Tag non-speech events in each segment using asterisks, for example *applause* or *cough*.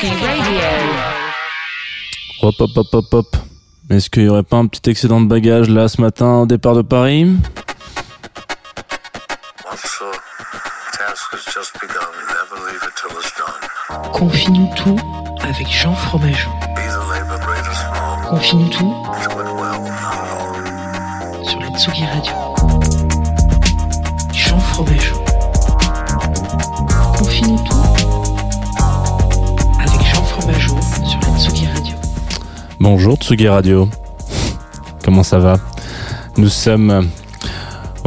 Radio. Hop hop hop hop hop. Est-ce qu'il y aurait pas un petit excédent de bagages là ce matin au départ de Paris? Officer, task has just begun. Never leave it till it's done. Confie-nous tout avec Jean Fromageau. Be the labor great or small. Confie-nous tout sur la Tsugi Radio. Bonjour Tsugi Radio. Comment ça va? Nous sommes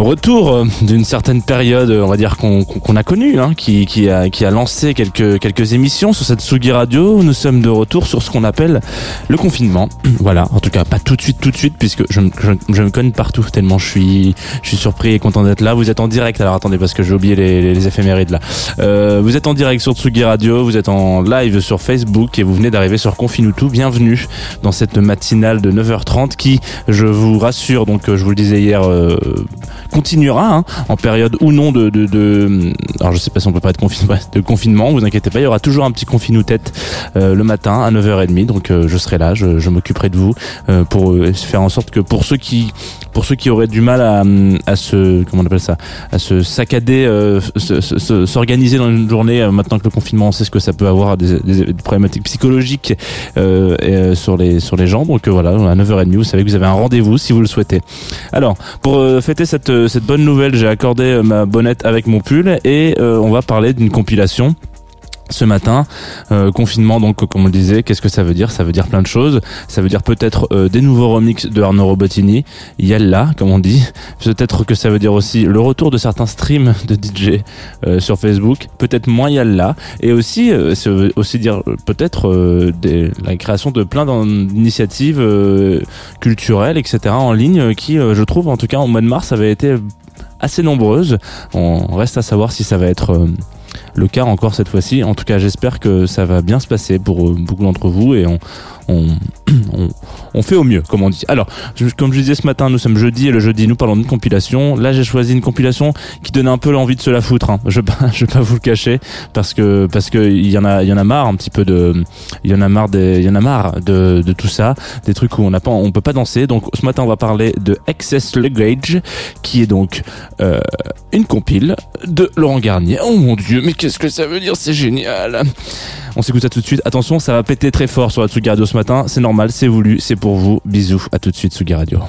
retour euh, d'une certaine période, on va dire qu'on a connue, hein, qui, qui, a, qui a lancé quelques, quelques émissions sur cette Tsugi Radio. Nous sommes de retour sur ce qu'on appelle le confinement. *clears throat* Voilà, en tout cas pas tout de suite, tout de suite, puisque je, je, je me conne partout tellement je suis, je suis surpris et content d'être là. Vous êtes en direct, alors attendez parce que j'ai oublié les, les, les éphémérides là. Euh, vous êtes en direct sur Tsugi Radio, vous êtes en live sur Facebook et vous venez d'arriver sur Confinutu. Bienvenue dans cette matinale de 9h30 qui, je vous rassure, donc euh, je vous le disais hier, euh, continuera hein, en période ou non de, de, de alors je sais pas si on peut pas *laughs* être de confinement vous inquiétez pas il y aura toujours un petit confinou tête euh, le matin à 9h30 donc euh, je serai là je, je m'occuperai de vous euh, pour euh, faire en sorte que pour ceux qui pour ceux qui auraient du mal à, à se comment on appelle ça à se saccader euh, se- se- se- s'organiser dans une journée euh, maintenant que le confinement on sait ce que ça peut avoir des, des- des problématiques psychologiques sur les sur les gens donc voilà à 9h30 vous savez que vous avez un rendez-vous si vous le souhaitez. Alors pour fêter cette, cette bonne nouvelle, j'ai accordé euh, ma bonnette avec mon pull et euh, on va parler d'une compilation. Ce matin, euh, confinement donc comme on le disait, qu'est-ce que ça veut dire? Ça veut dire plein de choses. Ça veut dire peut-être euh, des nouveaux remixes de Arnaud Robotini, Yalla comme on dit. Peut-être que ça veut dire aussi le retour de certains streams de DJ euh, sur Facebook. Peut-être moins Yalla et aussi euh, ça veut aussi dire peut-être euh, la création de plein d'initiatives euh, culturelles etc en ligne qui je trouve en tout cas au mois de mars avaient été assez nombreuses. On reste à savoir si ça va être le cas encore cette fois-ci. En tout cas, j'espère que ça va bien se passer pour euh, beaucoup d'entre vous et on, on, *clears throat* on, on fait au mieux, comme on dit. Alors, comme je disais ce matin, nous sommes jeudi et le jeudi, nous parlons d'une compilation. Là, j'ai choisi une compilation qui donnait un peu l'envie de se la foutre. hein. Je *laughs* je vais pas vous le cacher parce que parce que il y en a, il y en a marre un petit peu de, il y en a marre des, il y en a marre de, de tout ça, des trucs où on n'a pas, on peut pas danser. Donc, ce matin, on va parler de Excess Luggage, qui est donc euh, une compile de Laurent Garnier. Oh mon dieu, mais qu'est-ce que ça veut dire C'est génial. On s'écoute ça tout de suite. Attention, ça va péter très fort sur la Tsugi Radio ce matin. C'est normal, c'est voulu, c'est pour vous. Bisous, à tout de suite Tsugi Radio.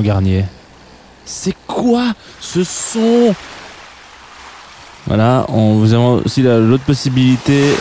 Laurent Garnier. C'est quoi ce son? Voilà, on vous avez aussi la- l'autre possibilité.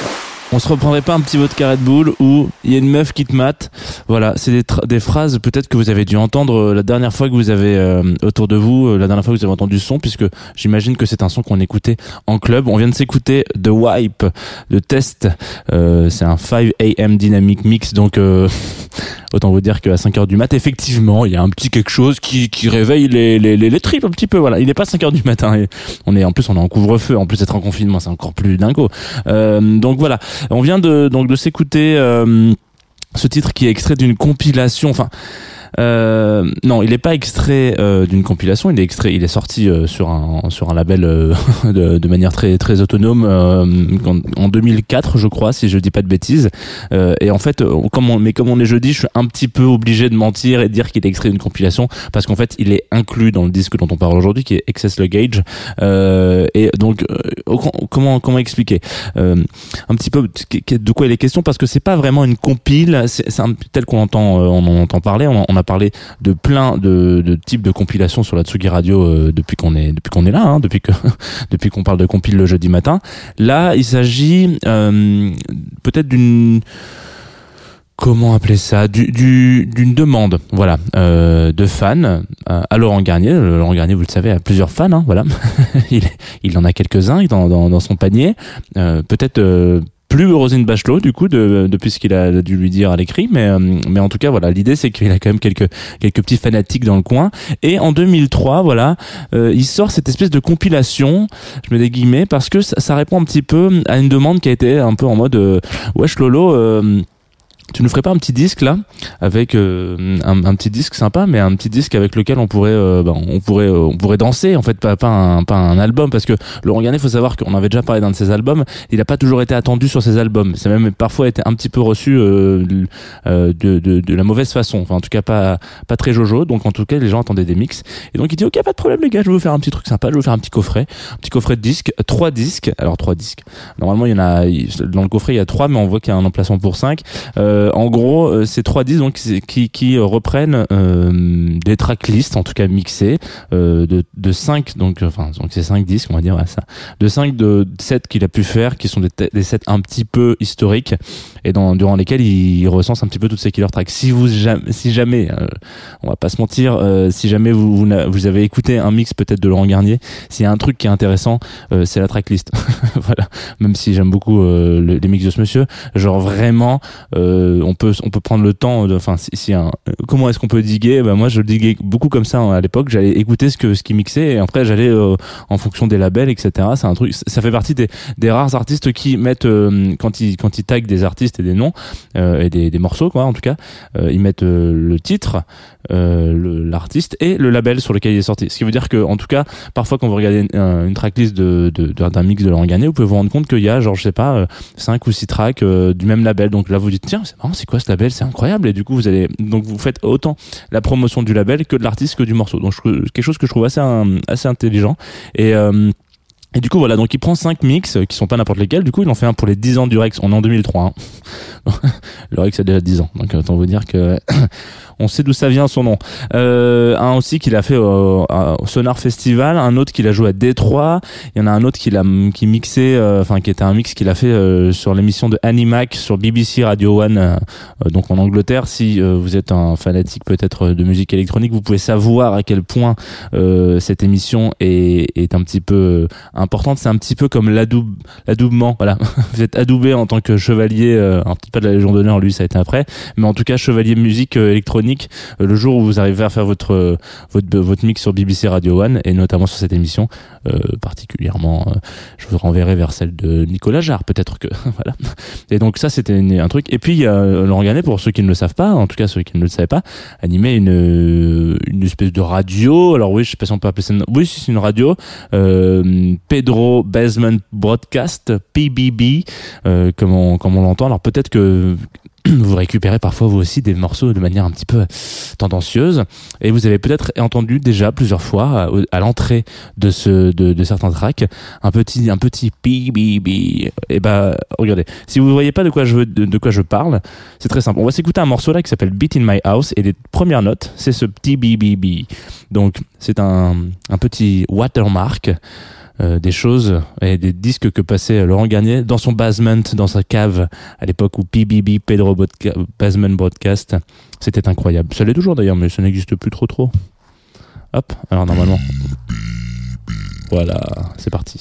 On se reprendrait pas un petit vodka Red Bull ou il y a une meuf qui te mate. Voilà, c'est des, phrases peut-être que vous avez dû entendre euh, la dernière fois que vous avez euh, autour de vous, euh, la dernière fois que vous avez entendu ce son, puisque j'imagine que c'est un son qu'on écoutait en club. On vient de s'écouter The Wipe de Test. Euh, c'est un 5 AM Dynamic Mix, donc euh, *laughs* autant vous dire qu'à 5 heures du mat, effectivement, il y a un petit quelque chose qui, qui réveille les, les, les, les tripes un petit peu. Voilà, il n'est pas 5 heures du matin. On est en plus on est en couvre-feu, en plus d'être en confinement, c'est encore plus dingo. Euh, donc voilà, on vient de donc de s'écouter euh, ce titre qui est extrait d'une compilation. Enfin. Euh, non, il n'est pas extrait euh, d'une compilation. Il est extrait, il est sorti euh, sur un sur un label euh, *laughs* de, de manière très très autonome euh, en, en 2004, je crois, si je dis pas de bêtises. Et en fait, comme on, mais comme on est jeudi, je suis un petit peu obligé de mentir et dire qu'il est extrait d'une compilation parce qu'en fait, il est inclus dans le disque dont on parle aujourd'hui, qui est Excess Luggage. Et donc, comment comment expliquer? Un petit peu de quoi il est question? Parce que c'est pas vraiment une compile, c'est tel qu'on entend, on en entend parler. On, on a parlé de plein de, types de compilations sur la Tsugi Radio euh, depuis qu'on est depuis qu'on est là, hein, depuis que *laughs* depuis qu'on parle de compile le jeudi matin. Là, il s'agit euh, peut-être d'une comment appeler ça du du- d'une demande voilà euh, de fans à Laurent Garnier. Laurent Garnier vous le savez a plusieurs fans hein, voilà. *laughs* Il, en a quelques-uns dans, dans, son panier. Peut-être plus Rosine Bachelot du coup de, depuis ce qu'il a dû lui dire à l'écrit mais euh, mais en tout cas voilà l'idée c'est qu'il a quand même quelques quelques petits fanatiques dans le coin. Et en 2003 voilà euh, il sort cette espèce de compilation je mets des guillemets parce que ça, répond un petit peu à une demande qui a été un peu en mode euh, wesh Lolo euh, tu nous ferais pas un petit disque là avec euh, un, petit disque sympa mais un petit disque avec lequel on pourrait euh, ben, on pourrait euh, on pourrait danser en fait pas pas un pas un album parce que Laurent Garnier faut savoir qu'on avait déjà parlé d'un de ses albums il a pas toujours été attendu sur ses albums. C'est même parfois été un petit peu reçu euh, euh, de, de, de la mauvaise façon. Enfin en tout cas pas pas très jojo. Donc en tout cas les gens attendaient des mix. Et donc il dit ok pas de problème les gars je vais vous faire un petit truc sympa. Je vais vous faire un petit coffret. Un petit coffret de disques. Trois disques. Alors trois disques. Normalement il y en a dans le coffret il y a trois mais on voit qu'il y a un emplacement pour cinq. Euh, en gros, euh, c'est trois disques donc qui, qui euh, reprennent euh, des tracklists, en tout cas mixées, euh, de, de cinq donc enfin donc c'est cinq disques, on va dire ouais, ça, de cinq de sept qu'il a pu faire, qui sont des, des sets un petit peu historiques et dans, durant lesquels il, recense un petit peu toutes ces killer tracks. Si vous si jamais, euh, on va pas se mentir, euh, si jamais vous vous, vous avez écouté un mix peut-être de Laurent Garnier, s'il y a un truc qui est intéressant, euh, c'est la tracklist. *laughs* voilà. Même si j'aime beaucoup euh, le- les mix de ce monsieur, genre vraiment euh, on peut on peut prendre le temps de enfin si, si un- comment est-ce qu'on peut diguer? Ben moi je diguais beaucoup comme ça hein, à l'époque. J'allais écouter ce que ce qui mixait et après j'allais euh, en fonction des labels etc c'est un truc ça fait partie des, des rares artistes qui mettent euh, quand ils quand ils taguent des artistes et des noms euh, et des, des morceaux quoi en tout cas euh, ils mettent euh, le titre euh, l'artiste et le label sur lequel il est sorti. Ce qui veut dire que en tout cas parfois quand vous regardez une, une tracklist de de- d'un d'un mix de Laurent Garnier vous pouvez vous rendre compte qu'il y a genre je sais pas euh, cinq ou six tracks du même label. Donc là vous dites tiens c'est quoi ce label? C'est incroyable. Et du coup vous allez donc vous faites autant la promotion du label que de l'artiste que du morceau. Donc je- quelque chose que je trouve assez assez intelligent. Et euh, et du coup voilà donc il prend cinq mix euh, qui sont pas n'importe lesquels. Du coup il en fait un pour les 10 ans du Rex. On est en 2003 hein. *laughs* le Rex a déjà 10 ans. Donc autant vous dire que *coughs* on sait d'où ça vient son nom. Euh, un aussi qu'il a fait au, Sonar Festival un autre qu'il a joué à Détroit. Il y en a un autre qu'il a qui mixé euh, enfin qui était un mix qu'il a fait euh, sur l'émission de Animac sur BBC Radio One euh, euh, donc en Angleterre. Si vous êtes un fanatique peut-être de musique électronique vous pouvez savoir à quel point cette émission est, est un petit peu importante c'est un petit peu comme l'adoub l'adoubement voilà. *laughs* Vous êtes adoubé en tant que chevalier euh, alors peut-être pas de la Légion d'honneur lui ça a été après. Mais en tout cas chevalier musique euh, électronique euh, le jour où vous arrivez à faire votre euh, votre votre mix sur BBC Radio One et notamment sur cette émission euh, particulièrement euh, je vous renverrai vers celle de Nicolas Jarre peut-être que *laughs* voilà. Et donc ça c'était un truc. Et puis il y a euh, pour ceux qui ne le savent pas en tout cas ceux qui ne le savaient pas animé une euh, une espèce de radio. Alors oui je sais pas si on peut appeler ça une... oui c'est une radio euh, Pedro Basement Broadcast PBB euh, comme on comme on l'entend. Alors peut-être que *clears throat* vous récupérez parfois vous aussi des morceaux de manière un petit peu tendancieuse. Et vous avez peut-être entendu déjà plusieurs fois euh, à l'entrée de ce de, de certains tracks un petit un petit bi et bah regardez. Si vous voyez pas de quoi je veux de, quoi je parle c'est très simple. On va s'écouter un morceau là qui s'appelle Beat in My House et les premières notes c'est ce petit bi donc c'est un un petit watermark euh, des choses et des disques que passait Laurent Garnier dans son basement, dans sa cave, à l'époque où PBB, Pedro Bodca- Basement Broadcast, c'était incroyable. Ça l'est toujours d'ailleurs, mais ça n'existe plus trop trop. Hop, alors normalement. Voilà, c'est parti.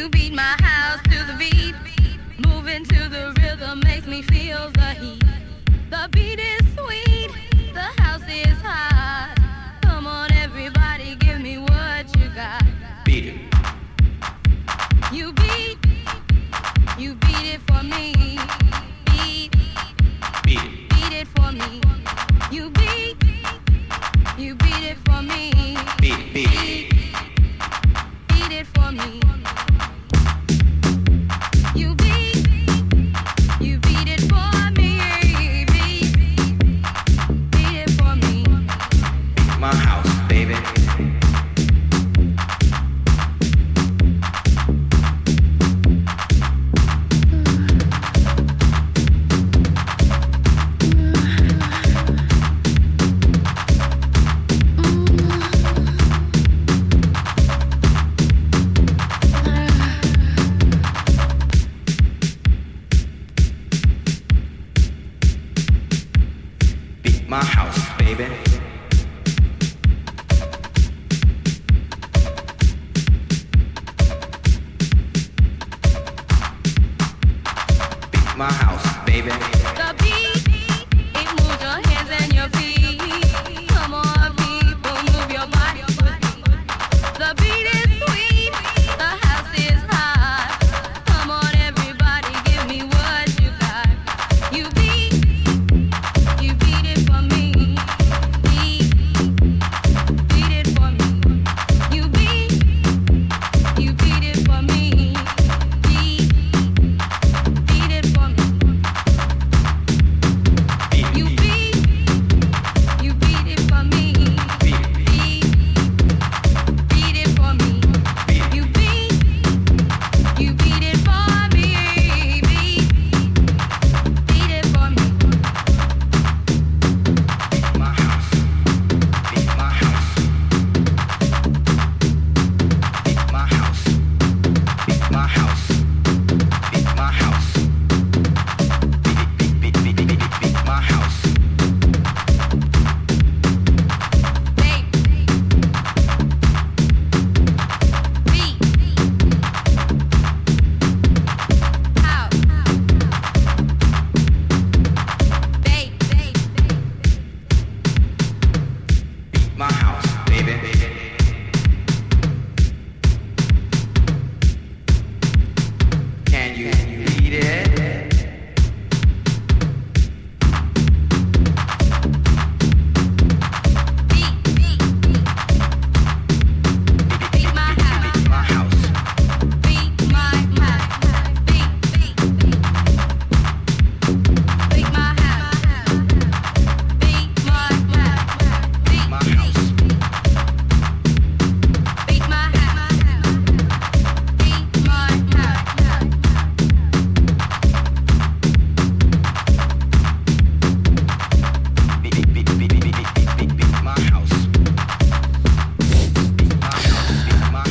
You beat my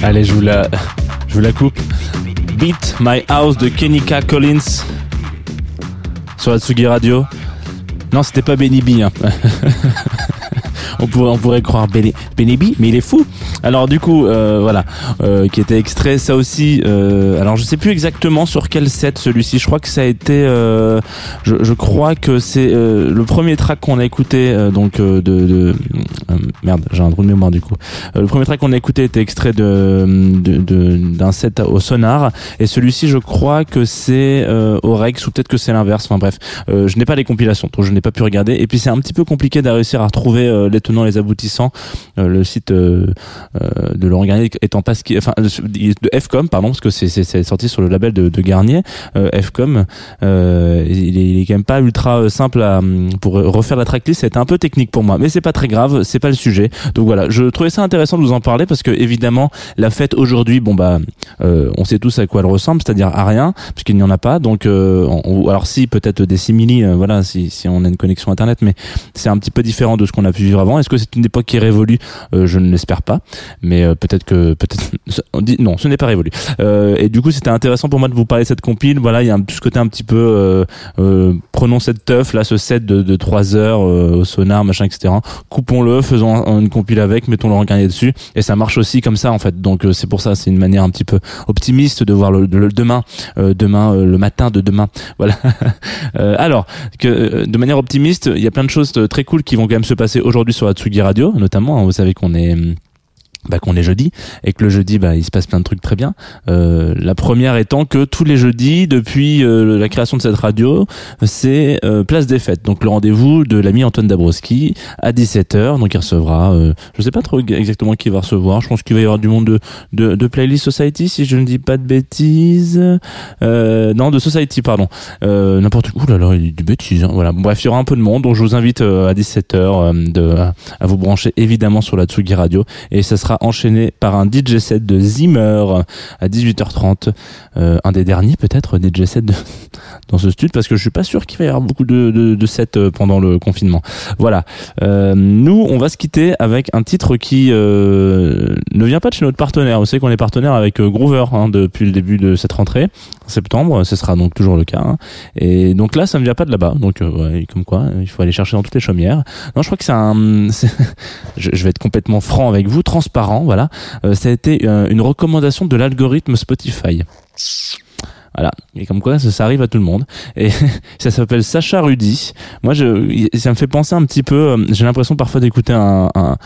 Allez, je vous la, je vous la coupe. Beat My House de Kenika Collins sur la Tsugi Radio. Non, c'était pas Benny B. hein. *laughs* on pourrait, on pourrait croire Benny, Benny B, mais il est fou. Alors du coup, euh, voilà, euh, qui était extrait, ça aussi. euh, alors je sais plus exactement sur quel set celui-ci. Je crois que ça a été, euh, je, crois que c'est euh, le premier track qu'on a écouté, euh, donc de, de merde, j'ai un trou de mémoire du coup. Le premier track qu'on a écouté était extrait de d'un set au sonar, et celui-ci, je crois que c'est au Rex ou peut-être que c'est l'inverse. Enfin bref, je n'ai pas les compilations, donc je n'ai pas pu regarder. Et puis c'est un petit peu compliqué de réussir à retrouver les tenants, les aboutissants. Le site euh, de Laurent Garnier étant pas qui, enfin de Fcom pardon, parce que c'est c'est- sorti sur le label de, de Garnier. Euh, Fcom, euh, il, est, il est quand même pas ultra euh, simple à, pour refaire la tracklist. C'était un peu technique pour moi, mais c'est pas très grave, c'est pas le sujet. Donc voilà, je trouvais ça intéressant de vous en parler parce que évidemment la fête aujourd'hui, bon bah, euh, on sait tous à quoi elle ressemble, c'est-à-dire à rien, puisqu'il n'y en a pas. Donc on- alors si peut-être des simili, voilà, si, si on a une connexion internet, mais c'est un petit peu différent de ce qu'on a pu vivre avant. Est-ce que c'est une époque qui est révolue? Je ne l'espère pas, mais euh, peut-être que peut-être *laughs* on dit non, ce n'est pas révolu. Euh, et du coup, c'était intéressant pour moi de vous parler de cette compile. Voilà, il y a un, ce côté un petit peu euh, euh, prenons cette teuf là, ce set de, de 3 heures euh, au sonar, machin, etc. Coupons-le, faisons un- une compile avec, mettons le regardien dessus, et ça marche aussi comme ça en fait. Donc euh, c'est pour ça, c'est une manière un petit peu optimiste de voir le, le demain, demain, le matin de demain. *laughs* Voilà. Alors que de manière optimiste, il y a plein de choses très cool qui vont quand même se passer aujourd'hui sur la Tsugi Radio, notamment. hein, vous savez qu'on est hum, bah, qu'on est jeudi et que le jeudi bah il se passe plein de trucs très bien. Euh, la première étant que tous les jeudis depuis euh, la création de cette radio c'est euh, place des fêtes. Donc le rendez-vous de l'ami Antoine Dabrowski à 17h donc il recevra euh, je sais pas trop exactement qui va recevoir. Je pense qu'il va y avoir du monde de, de, de Playlist Society si je ne dis pas de bêtises. Euh, non de Society pardon. Euh, n'importe où. Là là il dit bêtises hein. voilà. Bref il y aura un peu de monde. Donc je vous invite à 17h euh, de, à vous brancher évidemment sur la Tsugi Radio. Et ça sera enchaîné par un DJ set de Zimmer à 18h30 euh, un des derniers peut-être DJ set *laughs* dans ce studio parce que je suis pas sûr qu'il va y avoir beaucoup de, sets euh, pendant le confinement. Voilà. Euh, nous on va se quitter avec un titre qui ne vient pas de chez notre partenaire. Vous savez qu'on est partenaire avec Groover hein, depuis le début de cette rentrée en septembre. Ce sera donc toujours le cas hein. et donc là ça ne vient pas de là-bas. Donc ouais, comme quoi il faut aller chercher dans toutes les chaumières. Non je crois que c'est un *laughs* je vais être complètement franc avec vous transparent voilà. Euh, ça a été euh, une recommandation de l'algorithme Spotify voilà. Et comme quoi, ça, ça arrive à tout le monde. Et *laughs* ça s'appelle Sacha Rudy. Moi, je, ça me fait penser un petit peu. euh, J'ai l'impression parfois d'écouter un, un,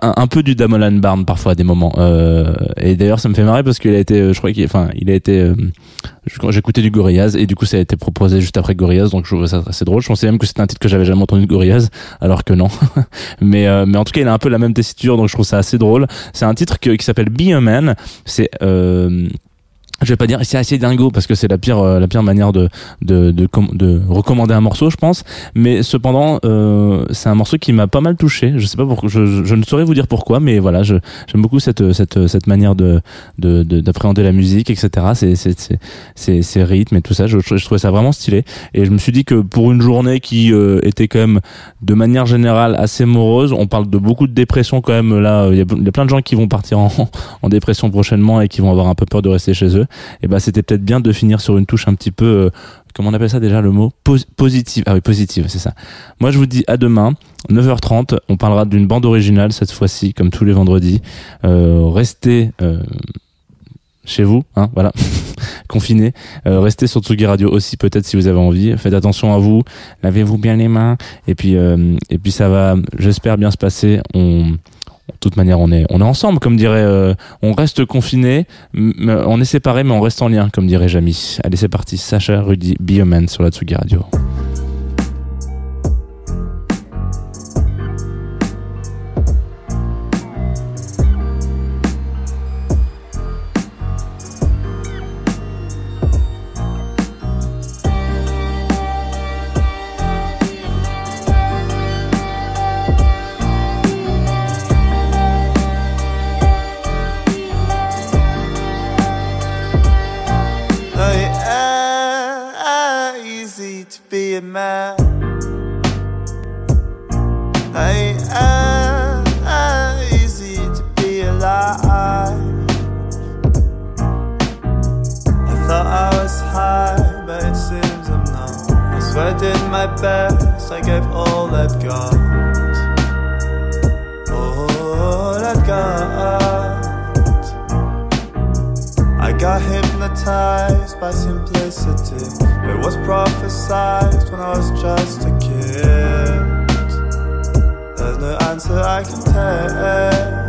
un, peu du Damon Albarn parfois à des moments. Euh, et d'ailleurs, ça me fait marrer parce qu'il a été, euh, je crois qu'il, enfin, il a été. euh, J'écoutais du Gorillaz et du coup, ça a été proposé juste après Gorillaz, donc je trouvais ça assez drôle. Je pensais même que c'était un titre que j'avais jamais entendu de Gorillaz, alors que non. *laughs* mais euh, mais en tout cas, il a un peu la même tessiture, donc je trouve ça assez drôle. C'est un titre qui s'appelle Be a Man. C'est euh, je vais pas dire c'est assez dingo parce que c'est la pire euh, la pire manière de de, de de recommander un morceau je pense. Mais cependant euh, c'est un morceau qui m'a pas mal touché. Je sais pas pourquoi je, je, ne saurais vous dire pourquoi mais voilà j'aime beaucoup cette cette cette manière de de de- d'appréhender la musique etc c'est c'est c'est ces rythmes et tout ça. Je, je trouvais ça vraiment stylé. Et je me suis dit que pour une journée qui euh, était quand même de manière générale assez morose on parle de beaucoup de dépression quand même. Là il y a, y a plein de gens qui vont partir en en dépression prochainement et qui vont avoir un peu peur de rester chez eux et ben c'était peut-être bien de finir sur une touche un petit peu euh, comment on appelle ça déjà le mot? Pos- positive. Ah oui positive c'est ça. Moi je vous dis à demain 9h30 on parlera d'une bande originale cette fois-ci comme tous les vendredis. Euh, restez euh, chez vous hein, voilà *laughs* confinés. Restez sur Tsugi Radio aussi peut-être si vous avez envie. Faites attention à vous. Lavez-vous bien les mains. Et puis ça va j'espère bien se passer de toute manière, on est, on ensemble, comme dirait, euh, on reste confiné, on est séparés, mais on reste en lien, comme dirait Jamy. Allez, c'est parti. Sacha Rudy, Bioman sur la Tsugi Radio. ما Ain't uh, uh, easy to be alive. I thought I was high, but it seems I'm not. I swear I did my best, I gave all I've got. All I've got. Got hypnotized by simplicity. It was prophesized when I was just a kid. There's no answer I can take.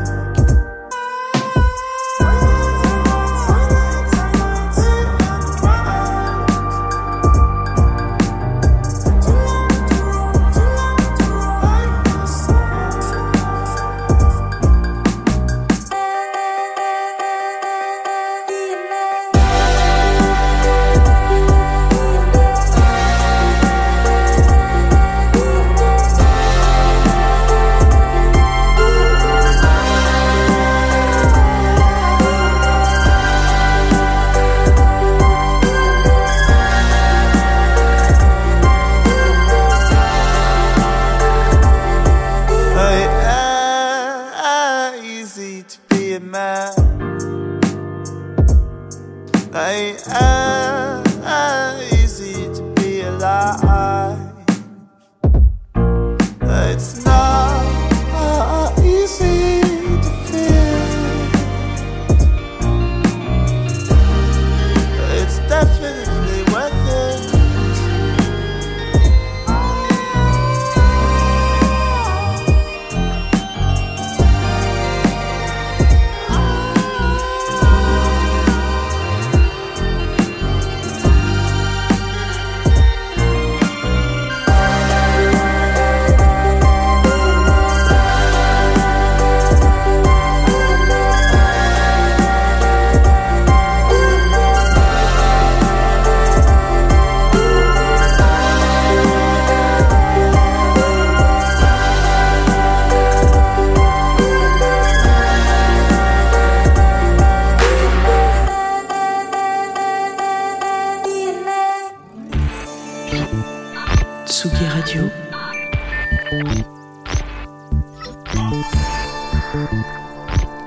Tsugi Radio.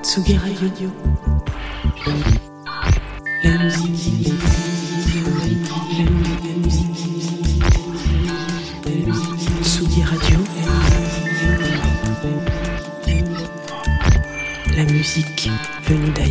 Tsugi Radio. La musique. La musique. Radio. La musique venue d'ailleurs.